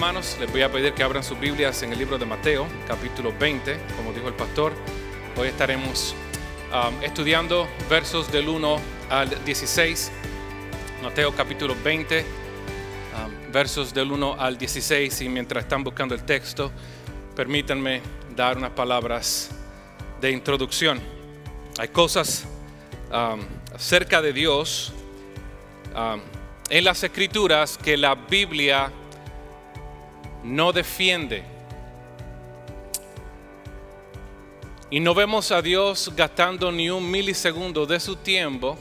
hermanos, les voy a pedir que abran sus Biblias en el libro de Mateo, capítulo 20, como dijo el pastor. Hoy estaremos um, estudiando versos del 1 al 16. Mateo capítulo 20, um, versos del 1 al 16. Y mientras están buscando el texto, permítanme dar unas palabras de introducción. Hay cosas um, acerca de Dios um, en las escrituras que la Biblia no defiende. Y no vemos a Dios gastando ni un milisegundo de su tiempo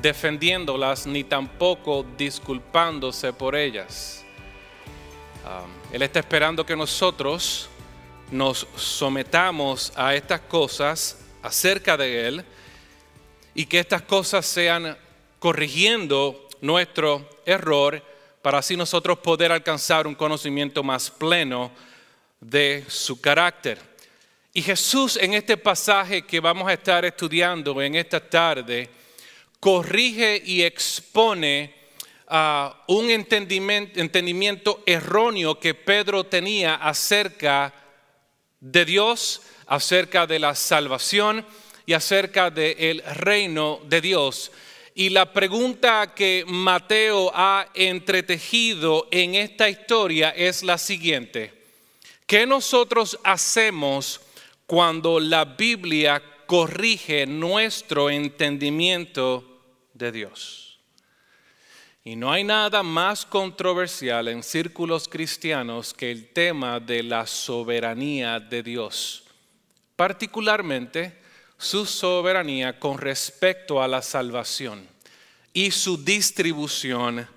defendiéndolas ni tampoco disculpándose por ellas. Él está esperando que nosotros nos sometamos a estas cosas acerca de Él y que estas cosas sean corrigiendo nuestro error para así nosotros poder alcanzar un conocimiento más pleno de su carácter. Y Jesús en este pasaje que vamos a estar estudiando en esta tarde, corrige y expone a un entendimiento, entendimiento erróneo que Pedro tenía acerca de Dios, acerca de la salvación y acerca del reino de Dios. Y la pregunta que Mateo ha entretejido en esta historia es la siguiente. ¿Qué nosotros hacemos cuando la Biblia corrige nuestro entendimiento de Dios? Y no hay nada más controversial en círculos cristianos que el tema de la soberanía de Dios, particularmente su soberanía con respecto a la salvación y su distribución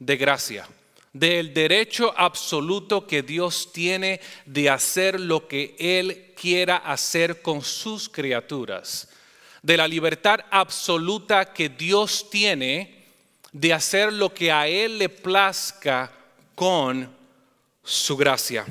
de gracia, del derecho absoluto que Dios tiene de hacer lo que Él quiera hacer con sus criaturas, de la libertad absoluta que Dios tiene de hacer lo que a Él le plazca con su gracia.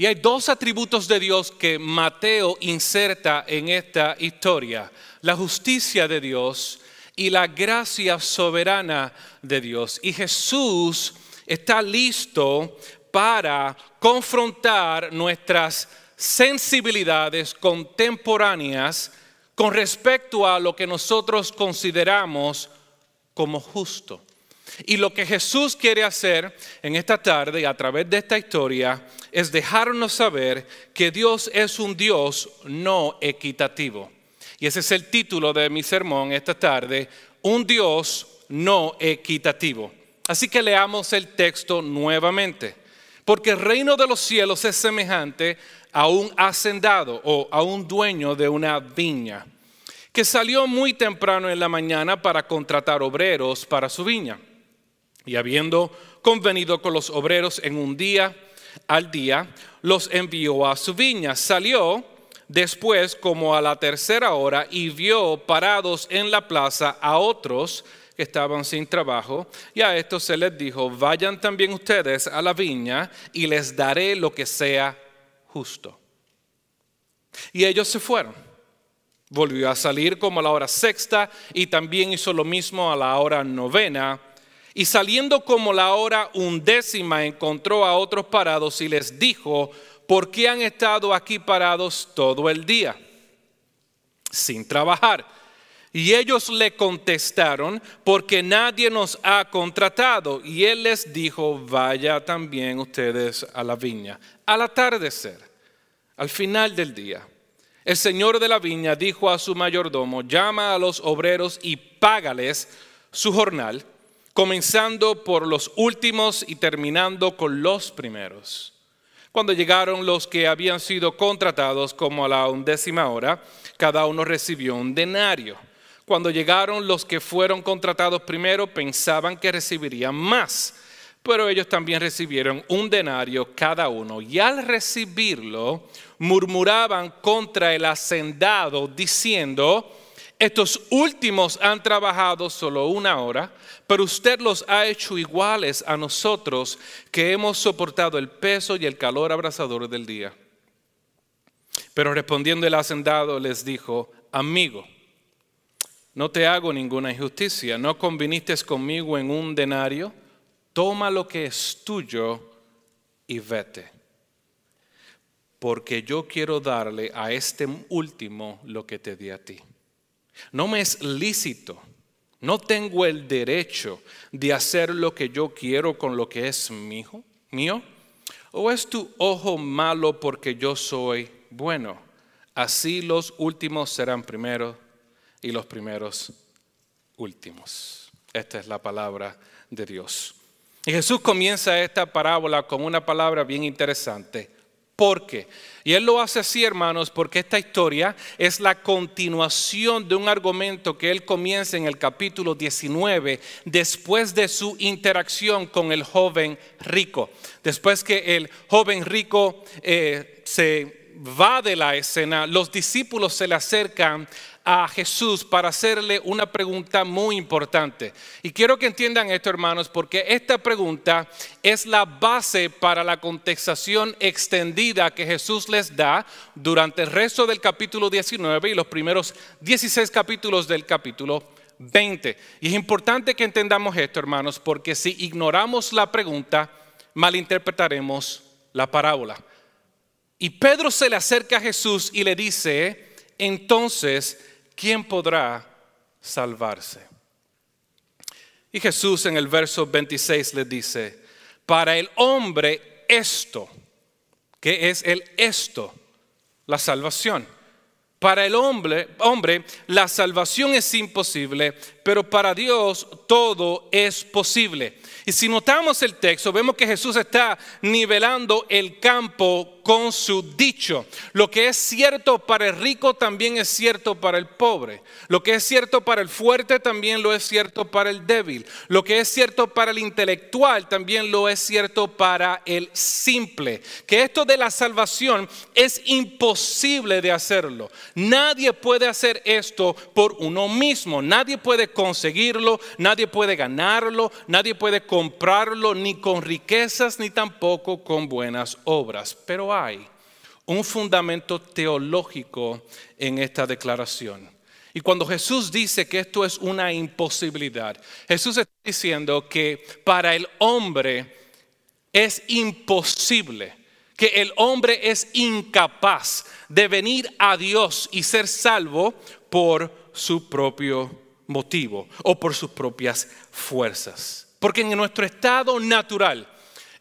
Y hay dos atributos de Dios que Mateo inserta en esta historia. La justicia de Dios y la gracia soberana de Dios. Y Jesús está listo para confrontar nuestras sensibilidades contemporáneas con respecto a lo que nosotros consideramos como justo. Y lo que Jesús quiere hacer en esta tarde y a través de esta historia es dejarnos saber que Dios es un Dios no equitativo. Y ese es el título de mi sermón esta tarde, un Dios no equitativo. Así que leamos el texto nuevamente, porque el reino de los cielos es semejante a un hacendado o a un dueño de una viña, que salió muy temprano en la mañana para contratar obreros para su viña y habiendo convenido con los obreros en un día al día, los envió a su viña. Salió después como a la tercera hora y vio parados en la plaza a otros que estaban sin trabajo, y a estos se les dijo, vayan también ustedes a la viña y les daré lo que sea justo. Y ellos se fueron. Volvió a salir como a la hora sexta y también hizo lo mismo a la hora novena. Y saliendo como la hora undécima encontró a otros parados y les dijo, ¿por qué han estado aquí parados todo el día? Sin trabajar. Y ellos le contestaron, porque nadie nos ha contratado. Y él les dijo, vaya también ustedes a la viña. Al atardecer, al final del día, el señor de la viña dijo a su mayordomo, llama a los obreros y págales su jornal comenzando por los últimos y terminando con los primeros. Cuando llegaron los que habían sido contratados como a la undécima hora, cada uno recibió un denario. Cuando llegaron los que fueron contratados primero, pensaban que recibirían más, pero ellos también recibieron un denario cada uno. Y al recibirlo, murmuraban contra el hacendado, diciendo, estos últimos han trabajado solo una hora, pero usted los ha hecho iguales a nosotros que hemos soportado el peso y el calor abrasador del día. Pero respondiendo el hacendado les dijo, amigo, no te hago ninguna injusticia, ¿no conviniste conmigo en un denario? toma lo que es tuyo y vete. Porque yo quiero darle a este último lo que te di a ti. No me es lícito, no tengo el derecho de hacer lo que yo quiero con lo que es mío. mío. ¿O es tu ojo malo porque yo soy bueno? Así los últimos serán primeros y los primeros últimos. Esta es la palabra de Dios. Y Jesús comienza esta parábola con una palabra bien interesante. ¿Por qué? Y él lo hace así, hermanos, porque esta historia es la continuación de un argumento que él comienza en el capítulo 19, después de su interacción con el joven rico. Después que el joven rico eh, se va de la escena, los discípulos se le acercan a Jesús para hacerle una pregunta muy importante. Y quiero que entiendan esto, hermanos, porque esta pregunta es la base para la contextación extendida que Jesús les da durante el resto del capítulo 19 y los primeros 16 capítulos del capítulo 20. Y es importante que entendamos esto, hermanos, porque si ignoramos la pregunta, malinterpretaremos la parábola. Y Pedro se le acerca a Jesús y le dice, entonces, ¿quién podrá salvarse? Y Jesús en el verso 26 le dice, para el hombre esto, que es el esto, la salvación. Para el hombre, hombre, la salvación es imposible, pero para Dios todo es posible. Y si notamos el texto, vemos que Jesús está nivelando el campo con su dicho. Lo que es cierto para el rico también es cierto para el pobre. Lo que es cierto para el fuerte también lo es cierto para el débil. Lo que es cierto para el intelectual también lo es cierto para el simple. Que esto de la salvación es imposible de hacerlo. Nadie puede hacer esto por uno mismo. Nadie puede conseguirlo, nadie puede ganarlo, nadie puede comprarlo ni con riquezas ni tampoco con buenas obras. Pero hay un fundamento teológico en esta declaración. Y cuando Jesús dice que esto es una imposibilidad, Jesús está diciendo que para el hombre es imposible, que el hombre es incapaz de venir a Dios y ser salvo por su propio motivo o por sus propias fuerzas. Porque en nuestro estado natural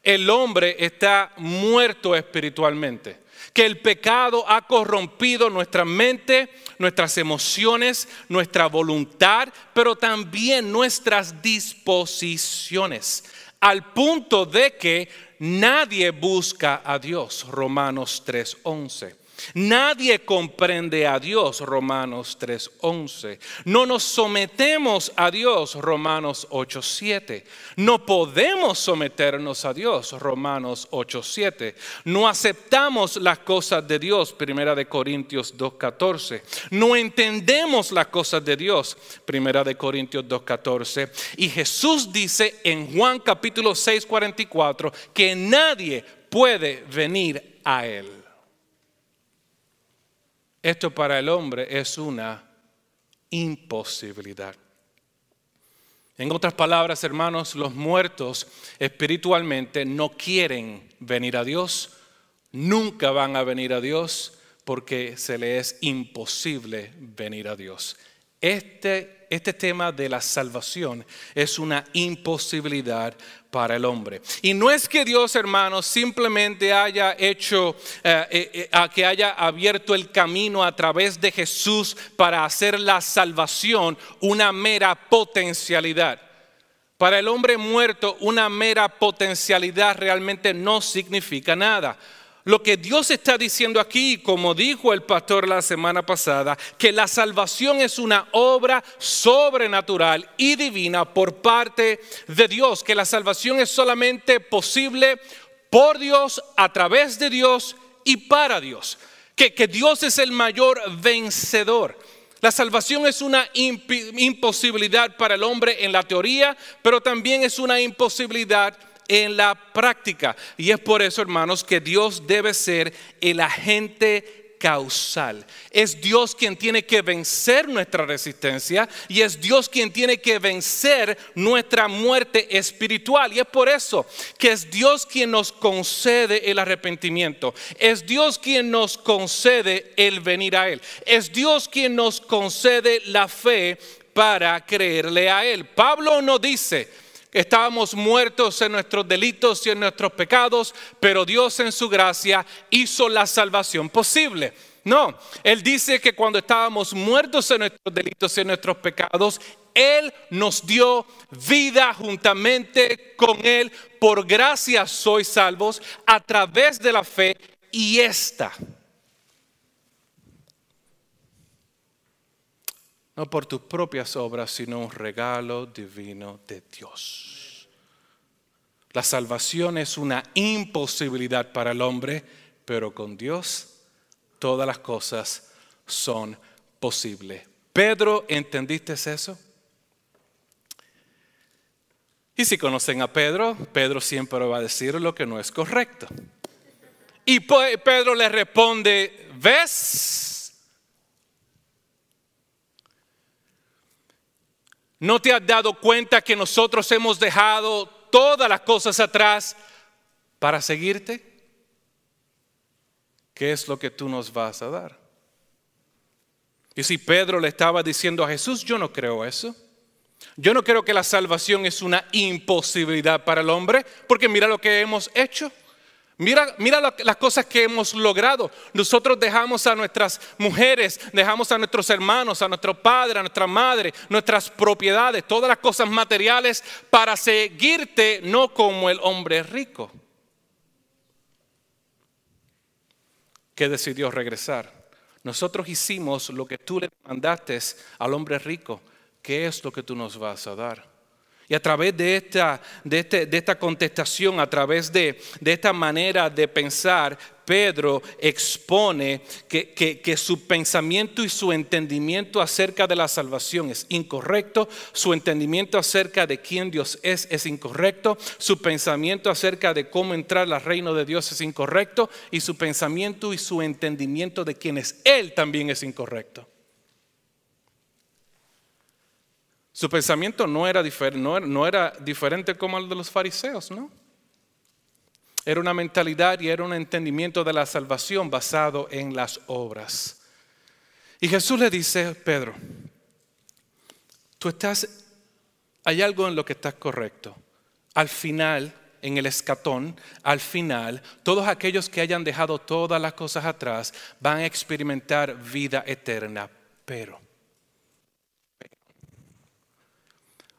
el hombre está muerto espiritualmente. Que el pecado ha corrompido nuestra mente, nuestras emociones, nuestra voluntad, pero también nuestras disposiciones. Al punto de que nadie busca a Dios. Romanos 3:11. Nadie comprende a Dios, Romanos 3:11. No nos sometemos a Dios, Romanos 8:7. No podemos someternos a Dios, Romanos 8:7. No aceptamos las cosas de Dios, Primera de Corintios 2:14. No entendemos las cosas de Dios, Primera de Corintios 2:14. Y Jesús dice en Juan capítulo 6:44 que nadie puede venir a él. Esto para el hombre es una imposibilidad. En otras palabras, hermanos, los muertos espiritualmente no quieren venir a Dios, nunca van a venir a Dios porque se les es imposible venir a Dios. Este, este tema de la salvación es una imposibilidad para el hombre. Y no es que Dios, hermanos, simplemente haya hecho, eh, eh, eh, que haya abierto el camino a través de Jesús para hacer la salvación una mera potencialidad. Para el hombre muerto, una mera potencialidad realmente no significa nada. Lo que Dios está diciendo aquí, como dijo el pastor la semana pasada, que la salvación es una obra sobrenatural y divina por parte de Dios, que la salvación es solamente posible por Dios, a través de Dios y para Dios, que, que Dios es el mayor vencedor. La salvación es una imposibilidad para el hombre en la teoría, pero también es una imposibilidad en la práctica. Y es por eso, hermanos, que Dios debe ser el agente causal. Es Dios quien tiene que vencer nuestra resistencia y es Dios quien tiene que vencer nuestra muerte espiritual. Y es por eso que es Dios quien nos concede el arrepentimiento. Es Dios quien nos concede el venir a Él. Es Dios quien nos concede la fe para creerle a Él. Pablo no dice, estábamos muertos en nuestros delitos y en nuestros pecados, pero Dios en su gracia hizo la salvación posible. No, Él dice que cuando estábamos muertos en nuestros delitos y en nuestros pecados, Él nos dio vida juntamente con Él. Por gracia sois salvos a través de la fe y esta. No por tus propias obras, sino un regalo divino de Dios. La salvación es una imposibilidad para el hombre, pero con Dios todas las cosas son posibles. Pedro, ¿entendiste eso? Y si conocen a Pedro, Pedro siempre va a decir lo que no es correcto. Y Pedro le responde, ¿ves? ¿No te has dado cuenta que nosotros hemos dejado todas las cosas atrás para seguirte? ¿qué es lo que tú nos vas a dar? Y si Pedro le estaba diciendo a Jesús, yo no creo eso. Yo no creo que la salvación es una imposibilidad para el hombre, porque mira lo que hemos hecho. Mira, mira las cosas que hemos logrado. Nosotros dejamos a nuestras mujeres, dejamos a nuestros hermanos, a nuestro padre, a nuestra madre, nuestras propiedades, todas las cosas materiales para seguirte, no como el hombre rico. que decidió regresar. Nosotros hicimos lo que tú le mandaste al hombre rico. ¿Qué es lo que tú nos vas a dar? Y a través de esta, de, este, de esta contestación, a través de, de, esta manera de pensar, Pedro expone que, que, su pensamiento y su entendimiento acerca de la salvación es incorrecto, su entendimiento acerca de quién Dios es es incorrecto, su pensamiento acerca de cómo entrar al reino de Dios es incorrecto y su pensamiento y su entendimiento de quién es Él también es incorrecto. Su pensamiento no era, no era, diferente como el de los fariseos, ¿no? Era una mentalidad y era un entendimiento de la salvación basado en las obras. Y Jesús le dice, Pedro, tú estás, hay algo en lo que estás correcto. Al final, en el escatón, al final, todos aquellos que hayan dejado todas las cosas atrás van a experimentar vida eterna. Pero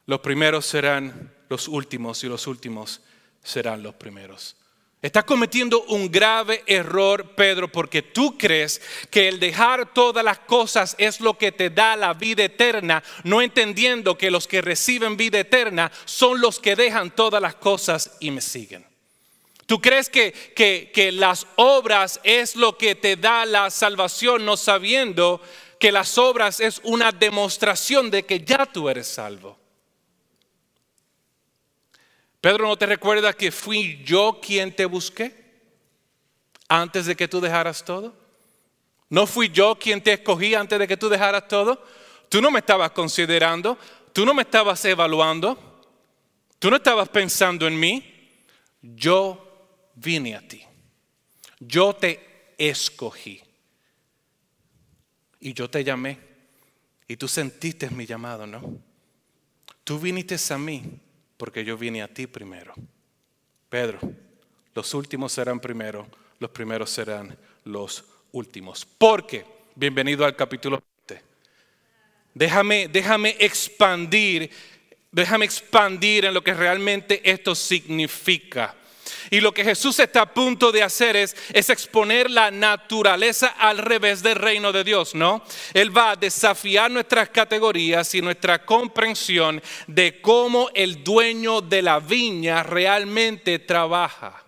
Los primeros serán los últimos y los últimos serán los primeros. Estás cometiendo un grave error, Pedro, porque tú crees que el dejar todas las cosas es lo que te da la vida eterna, no entendiendo que los que reciben vida eterna son los que dejan todas las cosas y me siguen. Tú crees que, que, que las obras es lo que te da la salvación, no sabiendo que las obras es una demostración de que ya tú eres salvo. Pedro, ¿no te recuerda que fui yo quien te busqué antes de que tú dejaras todo? ¿No fui yo quien te escogí antes de que tú dejaras todo? Tú no me estabas considerando, tú no me estabas evaluando, tú no estabas pensando en mí. Yo vine a ti. Yo te escogí. Y yo te llamé. Y tú sentiste mi llamado, ¿no? Tú viniste a mí porque yo vine a ti primero. Pedro, los últimos serán primero, los primeros serán los últimos. Porque, bienvenido al capítulo 20. Déjame, déjame expandir, déjame expandir en lo que realmente esto significa. Y lo que Jesús está a punto de hacer es, exponer la naturaleza al revés del reino de Dios, ¿no? Él va a desafiar nuestras categorías y nuestra comprensión de cómo el dueño de la viña realmente trabaja.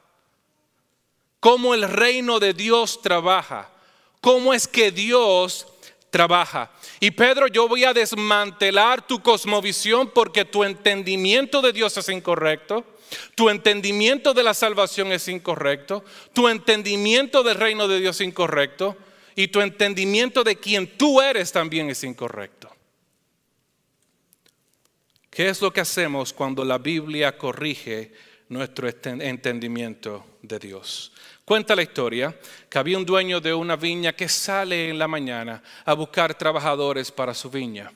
Cómo el reino de Dios trabaja. Cómo es que Dios trabaja. Y Pedro, yo voy a desmantelar tu cosmovisión porque tu entendimiento de Dios es incorrecto. Tu entendimiento de la salvación es incorrecto. Tu entendimiento del reino de Dios es incorrecto. y tu entendimiento de quién tú eres también es incorrecto. ¿Qué es lo que hacemos cuando la Biblia corrige nuestro entendimiento de Dios? Cuenta la historia que había un dueño de una viña que sale en la mañana a buscar trabajadores para su viña.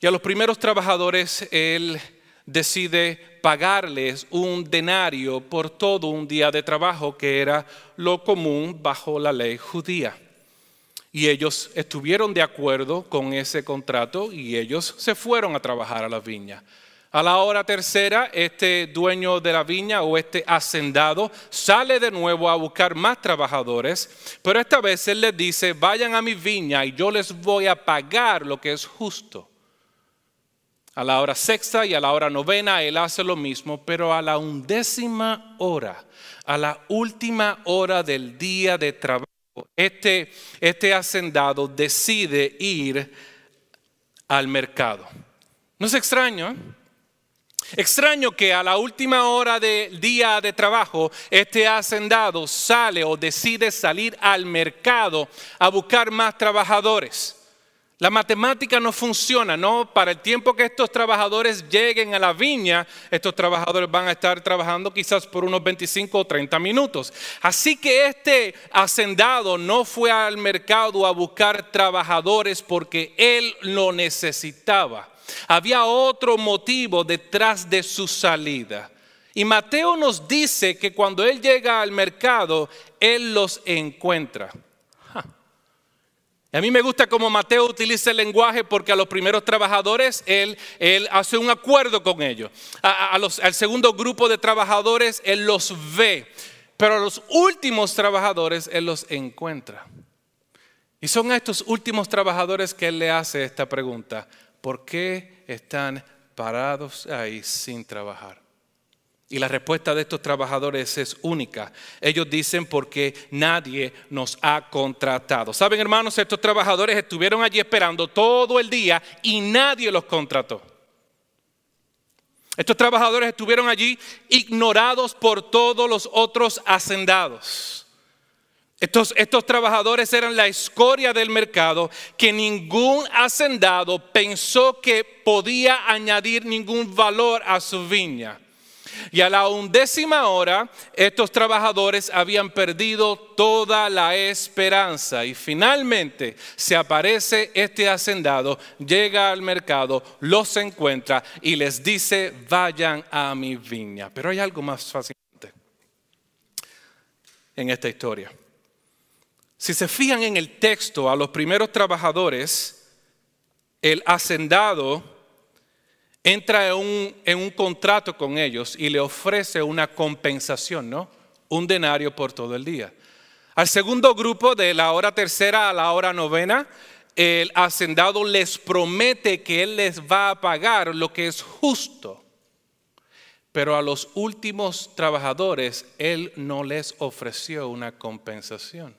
Y a los primeros trabajadores él decide pagarles un denario por todo un día de trabajo que era lo común bajo la ley judía. Y ellos estuvieron de acuerdo con ese contrato y ellos se fueron a trabajar a la viña. A la hora tercera, este dueño de la viña o este hacendado sale de nuevo a buscar más trabajadores, pero esta vez él les dice, vayan a mi viña y yo les voy a pagar lo que es justo. A la hora sexta y a la hora novena él hace lo mismo, pero a la undécima hora, a la última hora del día de trabajo, este, este hacendado decide ir al mercado. ¿No es extraño? Extraño que a la última hora del día de trabajo este hacendado sale o decide salir al mercado a buscar más trabajadores. La matemática no funciona, ¿no? Para el tiempo que estos trabajadores lleguen a la viña, estos trabajadores van a estar trabajando quizás por unos 25 o 30 minutos. Así que este hacendado no fue al mercado a buscar trabajadores porque él lo necesitaba. Había otro motivo detrás de su salida. Y Mateo nos dice que cuando él llega al mercado, él los encuentra. A mí me gusta cómo Mateo utiliza el lenguaje porque a los primeros trabajadores él, él hace un acuerdo con ellos. al segundo grupo de trabajadores él los ve, pero a los últimos trabajadores él los encuentra. Y son a estos últimos trabajadores que él le hace esta pregunta. ¿por qué están parados ahí sin trabajar? Y la respuesta de estos trabajadores es única. Ellos dicen porque nadie nos ha contratado. Saben, hermanos, estos trabajadores estuvieron allí esperando todo el día y nadie los contrató. Estos trabajadores estuvieron allí ignorados por todos los otros hacendados. Estos, trabajadores eran la escoria del mercado que ningún hacendado pensó que podía añadir ningún valor a su viña. Y a la undécima hora, estos trabajadores habían perdido toda la esperanza. Y finalmente se aparece este hacendado, llega al mercado, los encuentra y les dice, vayan a mi viña. Pero hay algo más fascinante en esta historia. Si se fijan en el texto, a los primeros trabajadores, el hacendado entra en un, contrato con ellos y le ofrece una compensación, ¿no? Un denario por todo el día. Al segundo grupo, de la hora tercera a la hora novena, el hacendado les promete que él les va a pagar lo que es justo. Pero a los últimos trabajadores, él no les ofreció una compensación.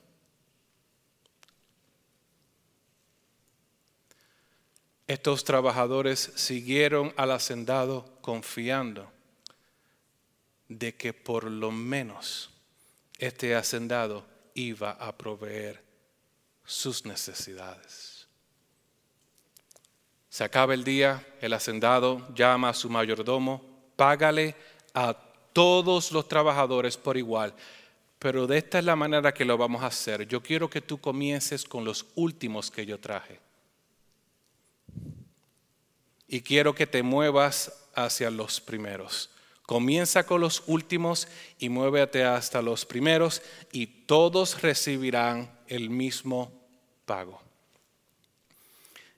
Estos trabajadores siguieron al hacendado confiando de que por lo menos este hacendado iba a proveer sus necesidades. Se acaba el día, el hacendado llama a su mayordomo, págale a todos los trabajadores por igual, pero de esta es la manera que lo vamos a hacer. Yo quiero que tú comiences con los últimos que yo traje y quiero que te muevas hacia los primeros. Comienza con los últimos y muévete hasta los primeros y todos recibirán el mismo pago.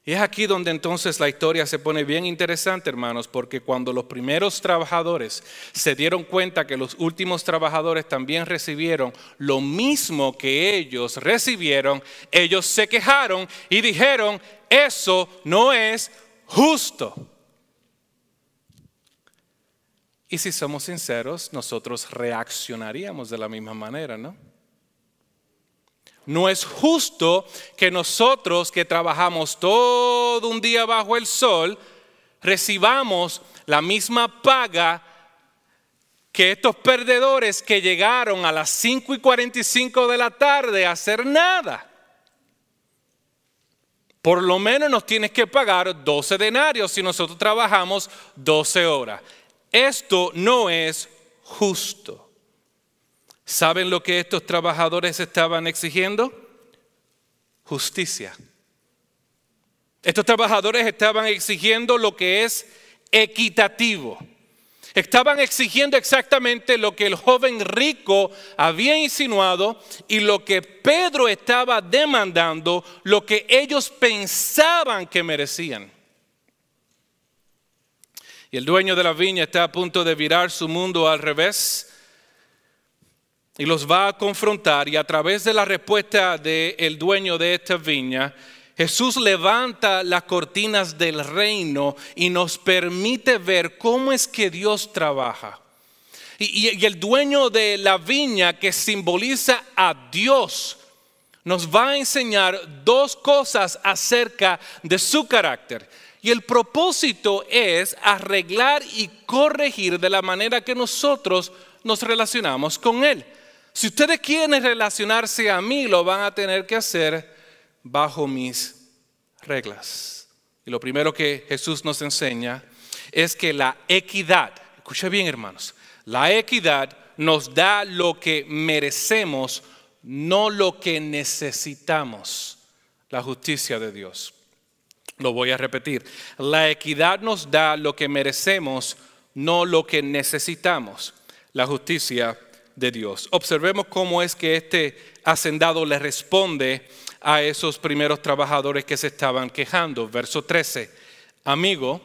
Y es aquí donde entonces la historia se pone bien interesante, hermanos, porque cuando los primeros trabajadores se dieron cuenta que los últimos trabajadores también recibieron lo mismo que ellos recibieron, ellos se quejaron y dijeron, eso no es justo. Y si somos sinceros, nosotros reaccionaríamos de la misma manera, ¿no? No es justo que nosotros que trabajamos todo un día bajo el sol, recibamos la misma paga que estos perdedores que llegaron a las 5 y 45 de la tarde a hacer nada. Por lo menos nos tienes que pagar 12 denarios si nosotros trabajamos 12 horas. Esto no es justo. ¿Saben lo que estos trabajadores estaban exigiendo? Justicia. Estos trabajadores estaban exigiendo lo que es equitativo. Estaban exigiendo exactamente lo que el joven rico había insinuado y lo que Pedro estaba demandando, lo que ellos pensaban que merecían. Y el dueño de la viña está a punto de virar su mundo al revés y los va a confrontar y a través de la respuesta del dueño de esta viña, Jesús levanta las cortinas del reino y nos permite ver cómo es que Dios trabaja. Y, el dueño de la viña que simboliza a Dios nos va a enseñar dos cosas acerca de su carácter. Y el propósito es arreglar y corregir de la manera que nosotros nos relacionamos con Él. Si ustedes quieren relacionarse a mí, lo van a tener que hacer bajo mis reglas. Y lo primero que Jesús nos enseña es que la equidad, escuche bien hermanos, la equidad nos da lo que merecemos, no lo que necesitamos, la justicia de Dios. Lo voy a repetir, la equidad nos da lo que merecemos, no lo que necesitamos, la justicia de Dios. Observemos cómo es que este hacendado le responde a esos primeros trabajadores que se estaban quejando. Verso 13, amigo,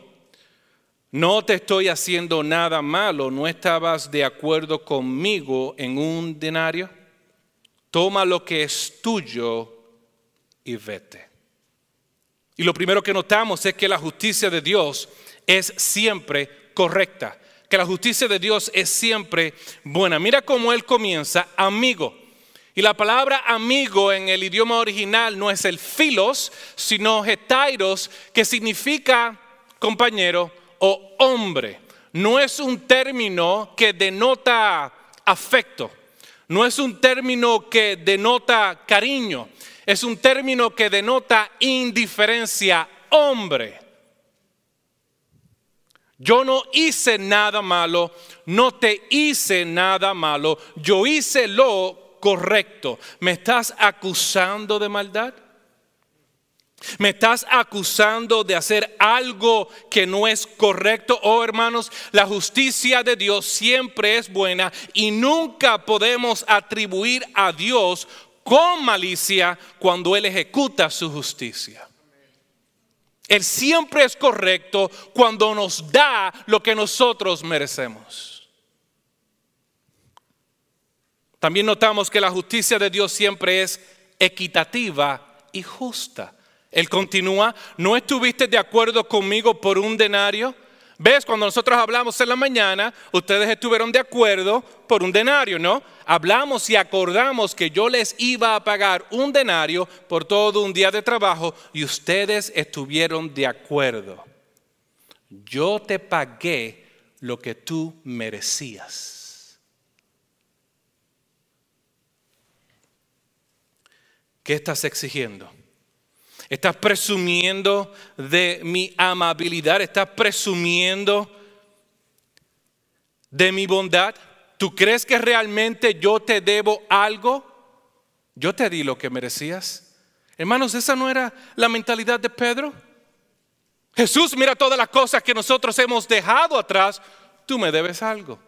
no te estoy haciendo nada malo, ¿no estabas de acuerdo conmigo en un denario? Toma lo que es tuyo y vete. Y lo primero que notamos es que la justicia de Dios es siempre correcta que la justicia de Dios es siempre buena. Mira cómo él comienza, amigo. Y la palabra amigo en el idioma original no es el filos, sino hetairos, que significa compañero o hombre. No es un término que denota afecto. No es un término que denota cariño. Es un término que denota indiferencia, hombre. Yo no hice nada malo, no te hice nada malo, yo hice lo correcto. ¿Me estás acusando de maldad? ¿Me estás acusando de hacer algo que no es correcto? Oh hermanos, la justicia de Dios siempre es buena y nunca podemos atribuir a Dios con malicia cuando Él ejecuta su justicia. Él siempre es correcto cuando nos da lo que nosotros merecemos. También notamos que la justicia de Dios siempre es equitativa y justa. Él continúa, ¿no estuviste de acuerdo conmigo por un denario? ¿Ves? Cuando nosotros hablamos en la mañana, ustedes estuvieron de acuerdo por un denario, ¿no? Hablamos y acordamos que yo les iba a pagar un denario por todo un día de trabajo y ustedes estuvieron de acuerdo. Yo te pagué lo que tú merecías. ¿Qué estás exigiendo? Estás presumiendo de mi amabilidad, estás presumiendo de mi bondad. ¿Tú crees que realmente yo te debo algo? Yo te di lo que merecías. Hermanos, esa no era la mentalidad de Pedro. Jesús, mira todas las cosas que nosotros hemos dejado atrás. Tú me debes algo.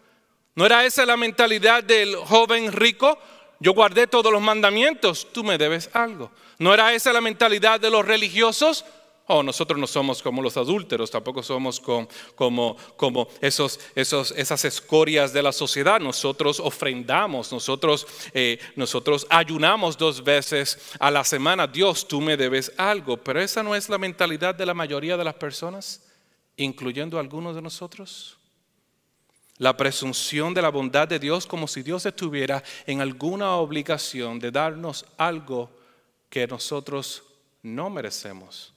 ¿No era esa la mentalidad del joven rico? Yo guardé todos los mandamientos, tú me debes algo. ¿No era esa la mentalidad de los religiosos? Oh, nosotros no somos como los adúlteros, tampoco somos como, como, esos, esos, esas escorias de la sociedad. Nosotros ofrendamos, nosotros, eh, nosotros ayunamos dos veces a la semana. Dios, tú me debes algo. Pero esa no es la mentalidad de la mayoría de las personas, incluyendo algunos de nosotros la presunción de la bondad de Dios como si Dios estuviera en alguna obligación de darnos algo que nosotros no merecemos.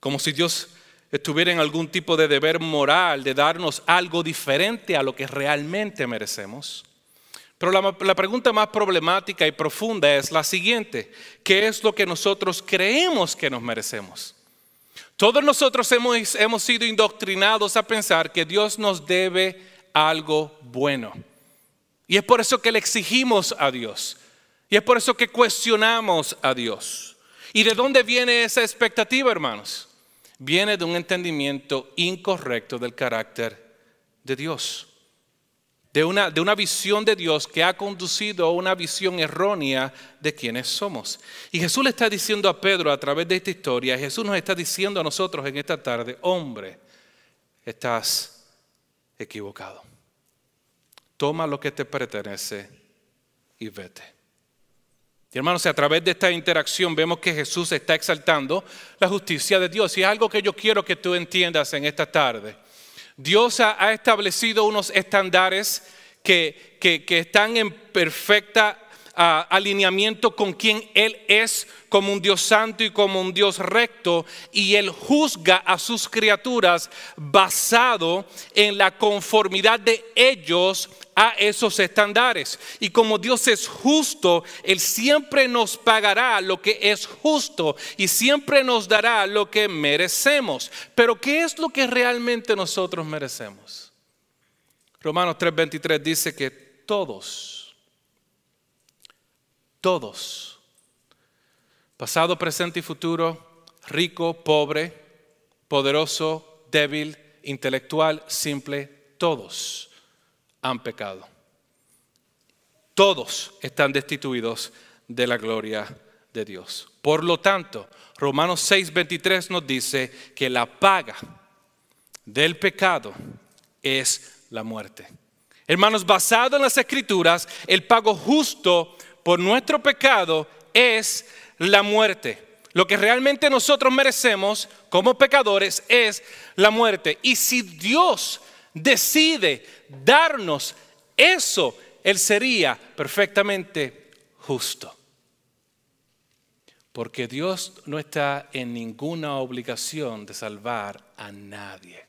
Como si Dios estuviera en algún tipo de deber moral de darnos algo diferente a lo que realmente merecemos. Pero la, pregunta más problemática y profunda es la siguiente. ¿Qué es lo que nosotros creemos que nos merecemos? Todos nosotros hemos, hemos sido indoctrinados a pensar que Dios nos debe algo bueno. Y es por eso que le exigimos a Dios. Y es por eso que cuestionamos a Dios. ¿Y de dónde viene esa expectativa, hermanos? Viene de un entendimiento incorrecto del carácter de Dios. De una, de una visión de Dios que ha conducido a una visión errónea de quienes somos. Y Jesús le está diciendo a Pedro a través de esta historia, Jesús nos está diciendo a nosotros en esta tarde, hombre, estás equivocado. Toma lo que te pertenece y vete. Y hermanos, a través de esta interacción vemos que Jesús está exaltando la justicia de Dios. Y es algo que yo quiero que tú entiendas en esta tarde. Dios ha, establecido unos estándares que, que están en perfecta alineamiento con quien Él es como un Dios santo y como un Dios recto, y Él juzga a sus criaturas basado en la conformidad de ellos a esos estándares. Y como Dios es justo, Él siempre nos pagará lo que es justo y siempre nos dará lo que merecemos. Pero ¿qué es lo que realmente nosotros merecemos? Romanos 3:23 dice que todos, todos, pasado, presente y futuro, rico, pobre, poderoso, débil, intelectual, simple, todos han pecado. Todos están destituidos de la gloria de Dios. Por lo tanto, Romanos 6:23 nos dice que la paga del pecado es la muerte. Hermanos, basado en las escrituras, el pago justo por nuestro pecado es la muerte. Lo que realmente nosotros merecemos como pecadores es la muerte. Y si Dios decide darnos eso, Él sería perfectamente justo. Porque Dios no está en ninguna obligación de salvar a nadie.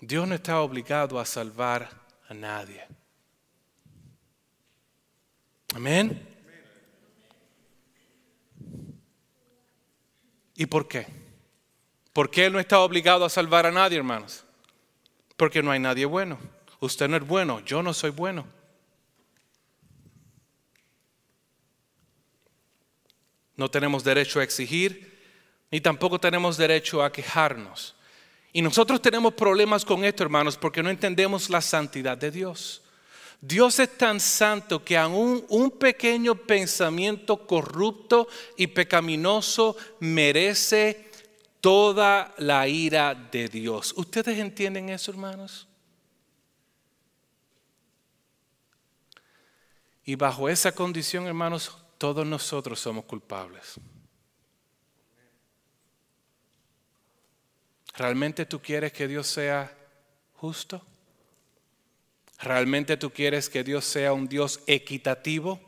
Dios no está obligado a salvar a nadie. Amén. ¿Y por qué? ¿Por qué Él no está obligado a salvar a nadie, hermanos? Porque no hay nadie bueno. Usted no es bueno, yo no soy bueno. No tenemos derecho a exigir, ni tampoco tenemos derecho a quejarnos. Y nosotros tenemos problemas con esto, hermanos, porque no entendemos la santidad de Dios. Dios es tan santo que aún un pequeño pensamiento corrupto y pecaminoso merece toda la ira de Dios. ¿Ustedes entienden eso, hermanos? Y bajo esa condición, hermanos, todos nosotros somos culpables. ¿Realmente tú quieres que Dios sea justo? ¿Realmente tú quieres que Dios sea un Dios equitativo?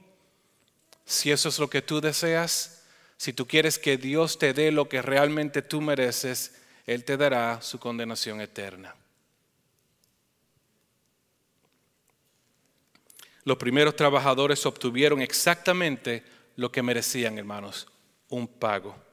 Si eso es lo que tú deseas, si tú quieres que Dios te dé lo que realmente tú mereces, Él te dará su condenación eterna. Los primeros trabajadores obtuvieron exactamente lo que merecían, hermanos, un pago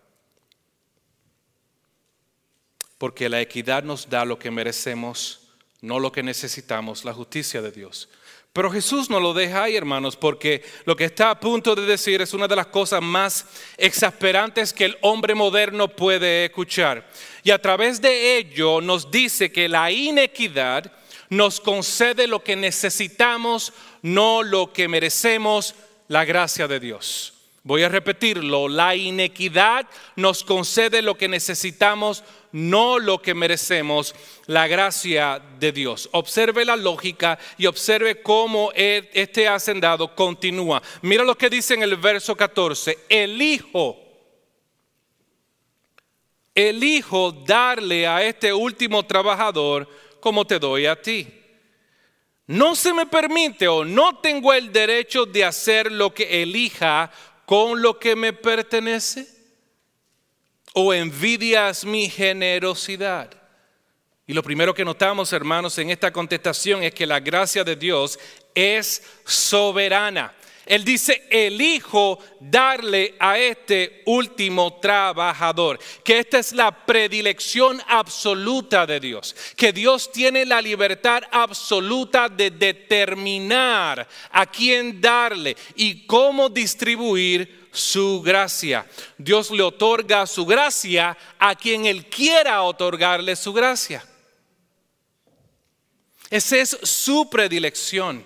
porque la equidad nos da lo que merecemos, no lo que necesitamos, la justicia de Dios. Pero Jesús no lo deja ahí, hermanos, porque lo que está a punto de decir es una de las cosas más exasperantes que el hombre moderno puede escuchar. Y a través de ello nos dice que la inequidad nos concede lo que necesitamos, no lo que merecemos, la gracia de Dios. Voy a repetirlo, la inequidad nos concede lo que necesitamos, no lo que merecemos, la gracia de Dios. Observe la lógica y observe cómo e, este hacendado continúa. Mira lo que dice en el verso 14, elijo, elijo darle a este último trabajador como te doy a ti. No se me permite o no tengo el derecho de hacer lo que elija con lo que me pertenece? ¿O envidias mi generosidad? Y lo primero que notamos, hermanos, en esta contestación es que la gracia de Dios es soberana. Él dice, elijo darle a este último trabajador, que esta es la predilección absoluta de Dios, que Dios tiene la libertad absoluta de determinar a quién darle y cómo distribuir su gracia. Dios le otorga su gracia a quien Él quiera otorgarle su gracia. Esa es su predilección.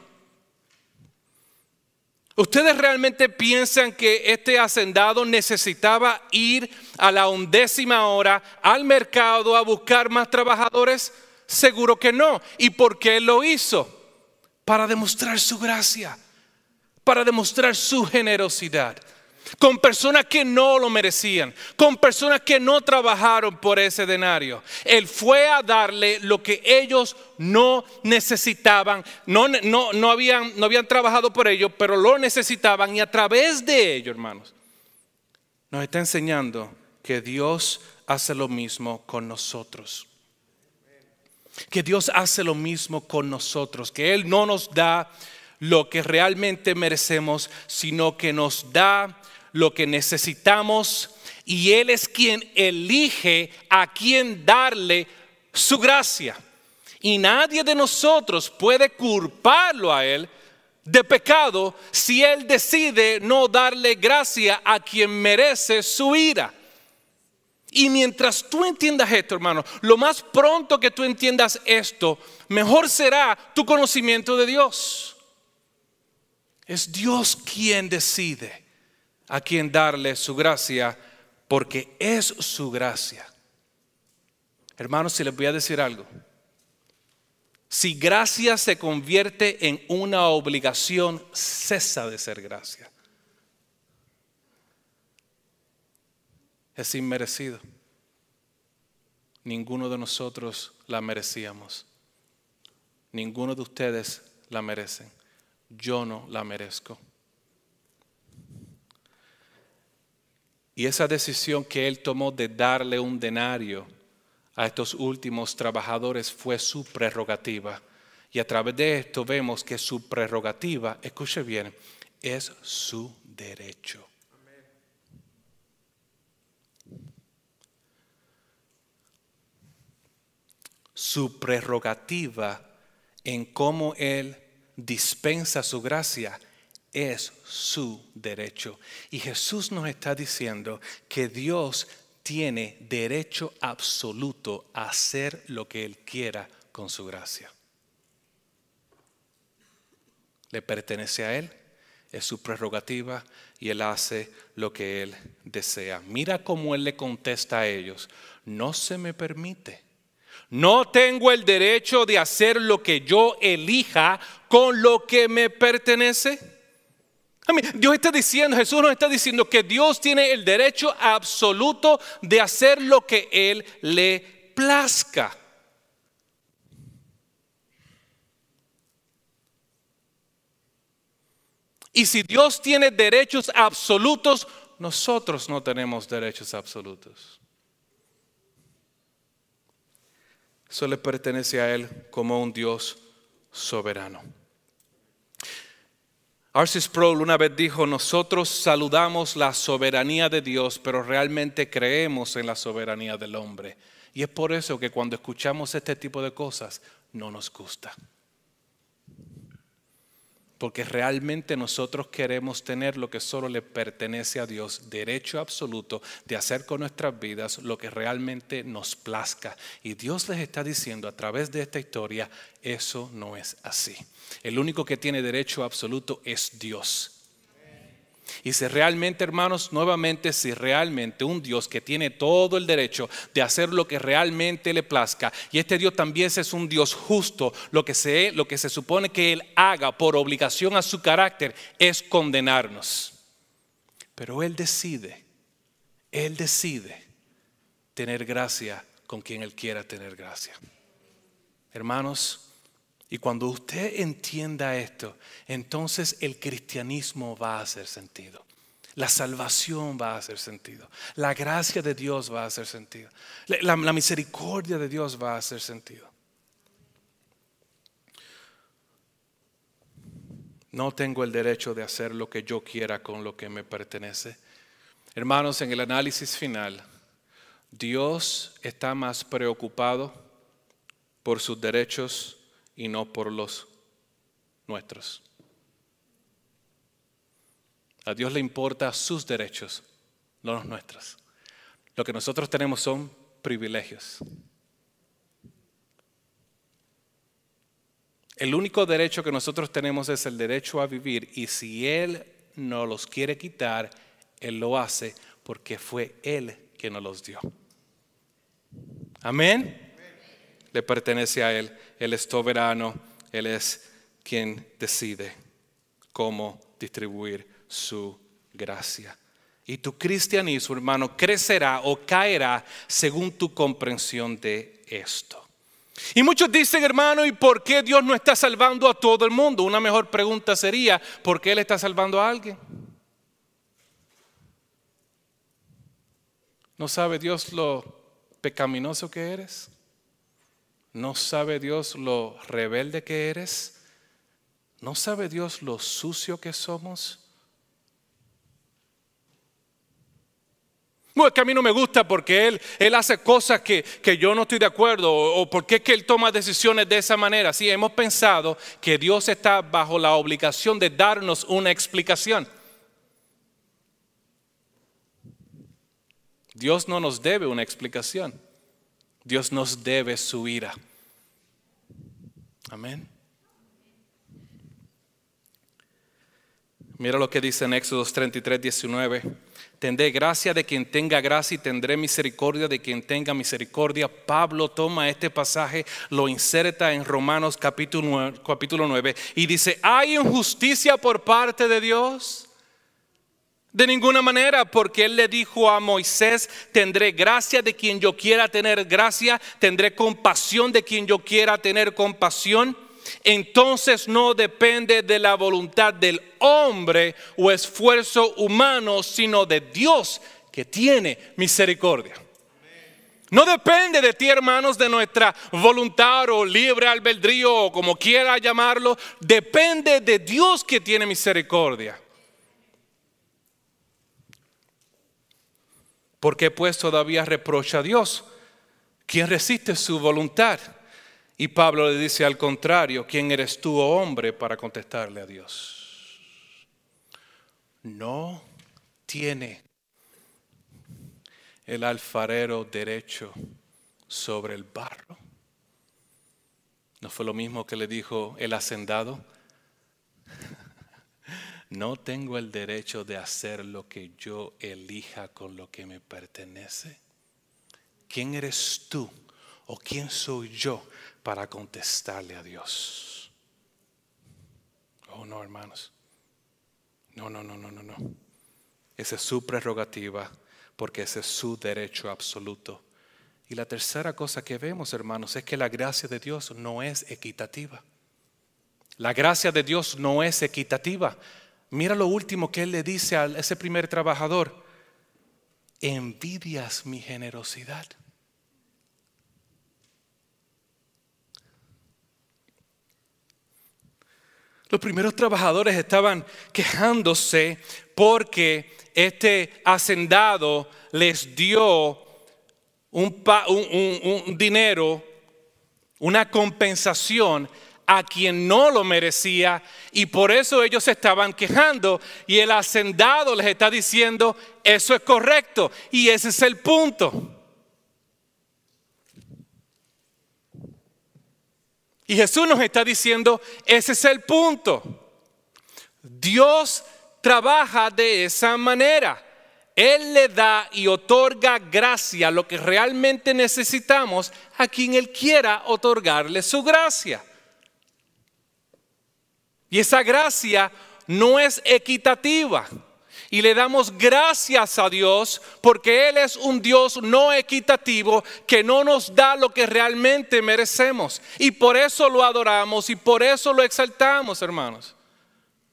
¿Ustedes realmente piensan que este hacendado necesitaba ir a la undécima hora al mercado a buscar más trabajadores? Seguro que no. ¿Y por qué lo hizo? Para demostrar su gracia, para demostrar su generosidad con personas que no lo merecían, con personas que no trabajaron por ese denario. Él fue a darle lo que ellos no necesitaban, no, no, habían, no habían trabajado por ello, pero lo necesitaban y a través de ello, hermanos, nos está enseñando que Dios hace lo mismo con nosotros. Que Dios hace lo mismo con nosotros, que Él no nos da lo que realmente merecemos, sino que nos da lo que necesitamos y Él es quien elige a quien darle su gracia. Y nadie de nosotros puede culparlo a Él de pecado si Él decide no darle gracia a quien merece su ira. Y mientras tú entiendas esto, hermano, lo más pronto que tú entiendas esto, mejor será tu conocimiento de Dios. Es Dios quien decide a quien darle su gracia, porque es su gracia. Hermanos, si les voy a decir algo, si gracia se convierte en una obligación, cesa de ser gracia. Es inmerecido. Ninguno de nosotros la merecíamos. Ninguno de ustedes la merecen. Yo no la merezco. Y esa decisión que él tomó de darle un denario a estos últimos trabajadores fue su prerrogativa. Y a través de esto vemos que su prerrogativa, escuche bien, es su derecho. Su prerrogativa en cómo Él dispensa su gracia es su derecho. Y Jesús nos está diciendo que Dios tiene derecho absoluto a hacer lo que Él quiera con su gracia. Le pertenece a Él, es su prerrogativa y Él hace lo que Él desea. Mira cómo Él le contesta a ellos, no se me permite. No tengo el derecho de hacer lo que yo elija con lo que me pertenece. Dios está diciendo, Jesús nos está diciendo que Dios tiene el derecho absoluto de hacer lo que Él le plazca. Y si Dios tiene derechos absolutos, nosotros no tenemos derechos absolutos. Eso le pertenece a Él como un Dios soberano. Arcis Sproul una vez dijo, nosotros saludamos la soberanía de Dios, pero realmente creemos en la soberanía del hombre. Y es por eso que cuando escuchamos este tipo de cosas no nos gusta. Porque realmente nosotros queremos tener lo que solo le pertenece a Dios, derecho absoluto de hacer con nuestras vidas lo que realmente nos plazca. Y Dios les está diciendo a través de esta historia, eso no es así. El único que tiene derecho absoluto es Dios. Y si realmente, hermanos, nuevamente, si realmente un Dios que tiene todo el derecho de hacer lo que realmente le plazca, y este Dios también es un Dios justo, lo que se, lo que se supone que Él haga por obligación a su carácter es condenarnos. Pero Él decide, Él decide tener gracia con quien Él quiera tener gracia. Hermanos, y cuando usted entienda esto, entonces el cristianismo va a hacer sentido. La salvación va a hacer sentido. La gracia de Dios va a hacer sentido. La, misericordia de Dios va a hacer sentido. No tengo el derecho de hacer lo que yo quiera con lo que me pertenece. Hermanos, en el análisis final, Dios está más preocupado por sus derechos y no por los nuestros. A Dios le importa sus derechos, no los nuestros. Lo que nosotros tenemos son privilegios. El único derecho que nosotros tenemos es el derecho a vivir y si Él no los quiere quitar, Él lo hace porque fue Él quien nos los dio. Amén. Le pertenece a Él. Él es soberano. Él es quien decide cómo distribuir su gracia. Y tu cristianismo, hermano, crecerá o caerá según tu comprensión de esto. Y muchos dicen, hermano, ¿y por qué Dios no está salvando a todo el mundo? Una mejor pregunta sería, ¿por qué Él está salvando a alguien? ¿No sabe Dios lo pecaminoso que eres? ¿No sabe Dios lo rebelde que eres? ¿No sabe Dios lo sucio que somos? es que a mí no me gusta porque él, él hace cosas que, yo no estoy de acuerdo o, porque es que él toma decisiones de esa manera. Sí, hemos pensado que Dios está bajo la obligación de darnos una explicación. Dios no nos debe una explicación. Dios nos debe su ira. Amén. Mira lo que dice en Éxodo 33, 19. Tendré gracia de quien tenga gracia y tendré misericordia de quien tenga misericordia. Pablo toma este pasaje, lo inserta en Romanos capítulo 9, capítulo 9 y dice, ¿hay injusticia por parte de Dios? De ninguna manera, porque Él le dijo a Moisés, tendré gracia de quien yo quiera tener gracia, tendré compasión de quien yo quiera tener compasión entonces no depende de la voluntad del hombre o esfuerzo humano, sino de Dios que tiene misericordia. No depende de ti, hermanos, de nuestra voluntad o libre albedrío o como quiera llamarlo. Depende de Dios que tiene misericordia. Porque pues todavía reprocha a Dios? ¿Quién resiste su voluntad? Y Pablo le dice al contrario, ¿quién eres tú, oh hombre, para contestarle a Dios? No tiene el alfarero derecho sobre el barro. ¿No fue lo mismo que le dijo el hacendado? No tengo el derecho de hacer lo que yo elija con lo que me pertenece. ¿Quién eres tú o quién soy yo para contestarle a Dios. Oh, no, hermanos. No, no, no, no, no, no. Esa es su prerrogativa porque ese es su derecho absoluto. Y la tercera cosa que vemos, hermanos, es que la gracia de Dios no es equitativa. La gracia de Dios no es equitativa. Mira lo último que él le dice a ese primer trabajador. Envidias mi generosidad. Los primeros trabajadores estaban quejándose porque este hacendado les dio un, dinero, una compensación a quien no lo merecía y por eso ellos se estaban quejando y el hacendado les está diciendo eso es correcto y ese es el punto. Y Jesús nos está diciendo, ese es el punto. Dios trabaja de esa manera. Él le da y otorga gracia, lo que realmente necesitamos, a quien Él quiera otorgarle su gracia. Y esa gracia no es equitativa. Y le damos gracias a Dios porque Él es un Dios no equitativo que no nos da lo que realmente merecemos. Y por eso lo adoramos y por eso lo exaltamos, hermanos.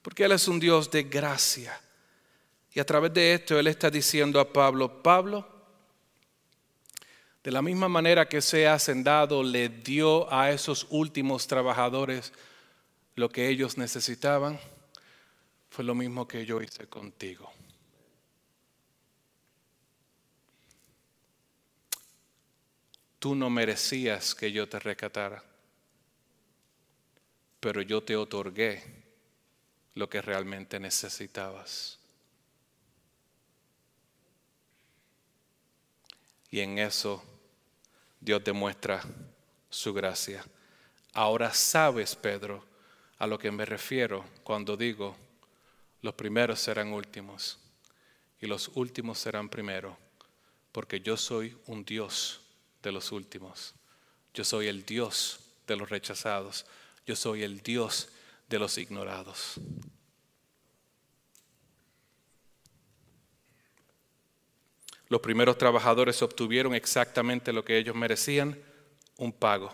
Porque Él es un Dios de gracia. Y a través de esto Él está diciendo a Pablo, Pablo, de la misma manera que ese hacendado le dio a esos últimos trabajadores lo que ellos necesitaban, fue lo mismo que yo hice contigo. Tú no merecías que yo te recatara, pero yo te otorgué lo que realmente necesitabas. Y en eso Dios demuestra su gracia. Ahora sabes, Pedro, a lo que me refiero cuando digo, los primeros serán últimos y los últimos serán primeros, porque yo soy un Dios de los últimos. Yo soy el Dios de los rechazados. Yo soy el Dios de los ignorados. Los primeros trabajadores obtuvieron exactamente lo que ellos merecían, un pago.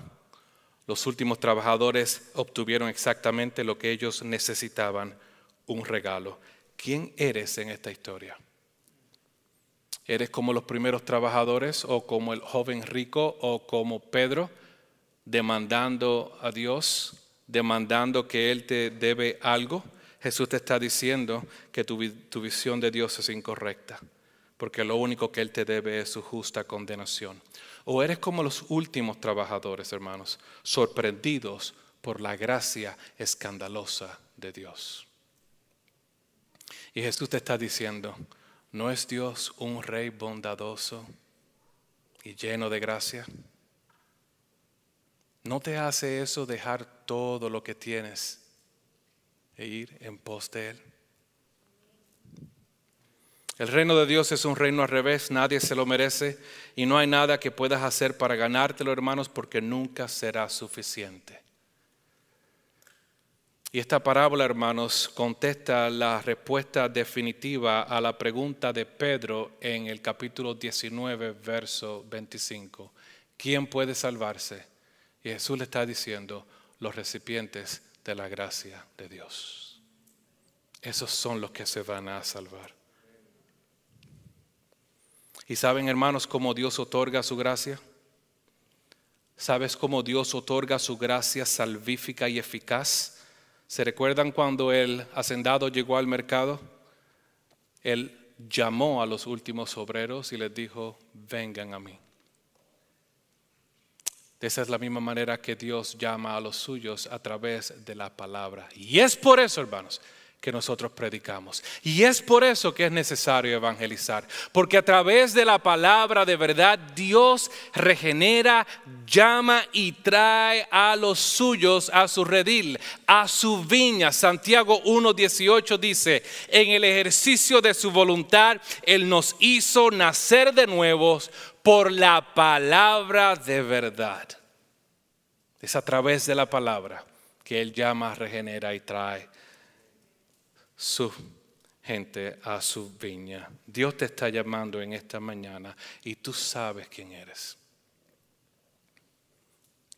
Los últimos trabajadores obtuvieron exactamente lo que ellos necesitaban, un regalo. ¿Quién eres en esta historia? ¿Eres como los primeros trabajadores o como el joven rico o como Pedro, demandando a Dios, demandando que Él te debe algo? Jesús te está diciendo que tu, visión de Dios es incorrecta, porque lo único que Él te debe es su justa condenación. O eres como los últimos trabajadores, hermanos, sorprendidos por la gracia escandalosa de Dios. Y Jesús te está diciendo, ¿No es Dios un rey bondadoso y lleno de gracia? ¿No te hace eso dejar todo lo que tienes e ir en pos de Él? El reino de Dios es un reino al revés, nadie se lo merece y no hay nada que puedas hacer para ganártelo, hermanos, porque nunca será suficiente. Y esta parábola, hermanos, contesta la respuesta definitiva a la pregunta de Pedro en el capítulo 19, verso 25. ¿Quién puede salvarse? Y Jesús le está diciendo, los recipientes de la gracia de Dios. Esos son los que se van a salvar. ¿Y saben, hermanos, cómo Dios otorga su gracia? ¿Sabes cómo Dios otorga su gracia salvífica y eficaz? ¿Se recuerdan cuando el hacendado llegó al mercado? Él llamó a los últimos obreros y les dijo, vengan a mí. De esa es la misma manera que Dios llama a los suyos a través de la palabra. Y es por eso, hermanos, que nosotros predicamos. Y es por eso que es necesario evangelizar, porque a través de la palabra de verdad Dios regenera, llama y trae a los suyos a su redil, a su viña. Santiago 1.18 dice, en el ejercicio de su voluntad, Él nos hizo nacer de nuevos por la palabra de verdad. Es a través de la palabra que Él llama, regenera y trae su gente a su viña. Dios te está llamando en esta mañana y tú sabes quién eres.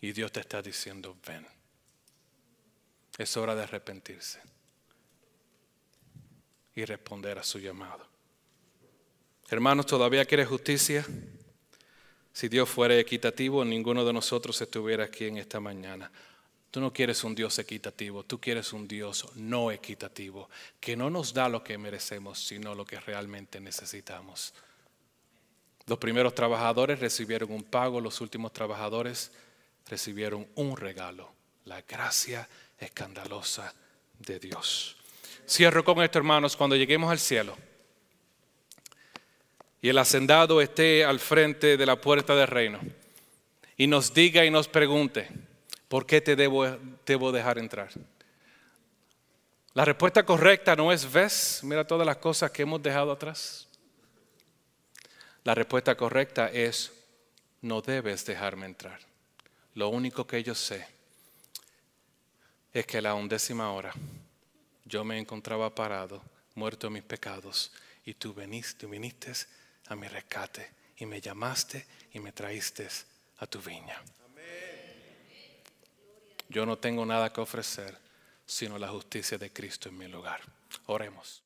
Y Dios te está diciendo, ven. Es hora de arrepentirse y responder a su llamado. Hermanos, ¿todavía quieres justicia? Si Dios fuera equitativo, ninguno de nosotros estuviera aquí en esta mañana. Tú no quieres un Dios equitativo, tú quieres un Dios no equitativo, que no nos da lo que merecemos, sino lo que realmente necesitamos. Los primeros trabajadores recibieron un pago, los últimos trabajadores recibieron un regalo, la gracia escandalosa de Dios. Cierro con esto, hermanos, cuando lleguemos al cielo y el hacendado esté al frente de la puerta del reino y nos diga y nos pregunte, ¿por qué te debo, dejar entrar? La respuesta correcta no es, ves, mira todas las cosas que hemos dejado atrás. La respuesta correcta es, no debes dejarme entrar. Lo único que yo sé es que a la undécima hora yo me encontraba parado, muerto en mis pecados, y tú viniste, viniste a mi rescate y me llamaste y me traíste a tu viña. Yo no tengo nada que ofrecer sino la justicia de Cristo en mi lugar. Oremos.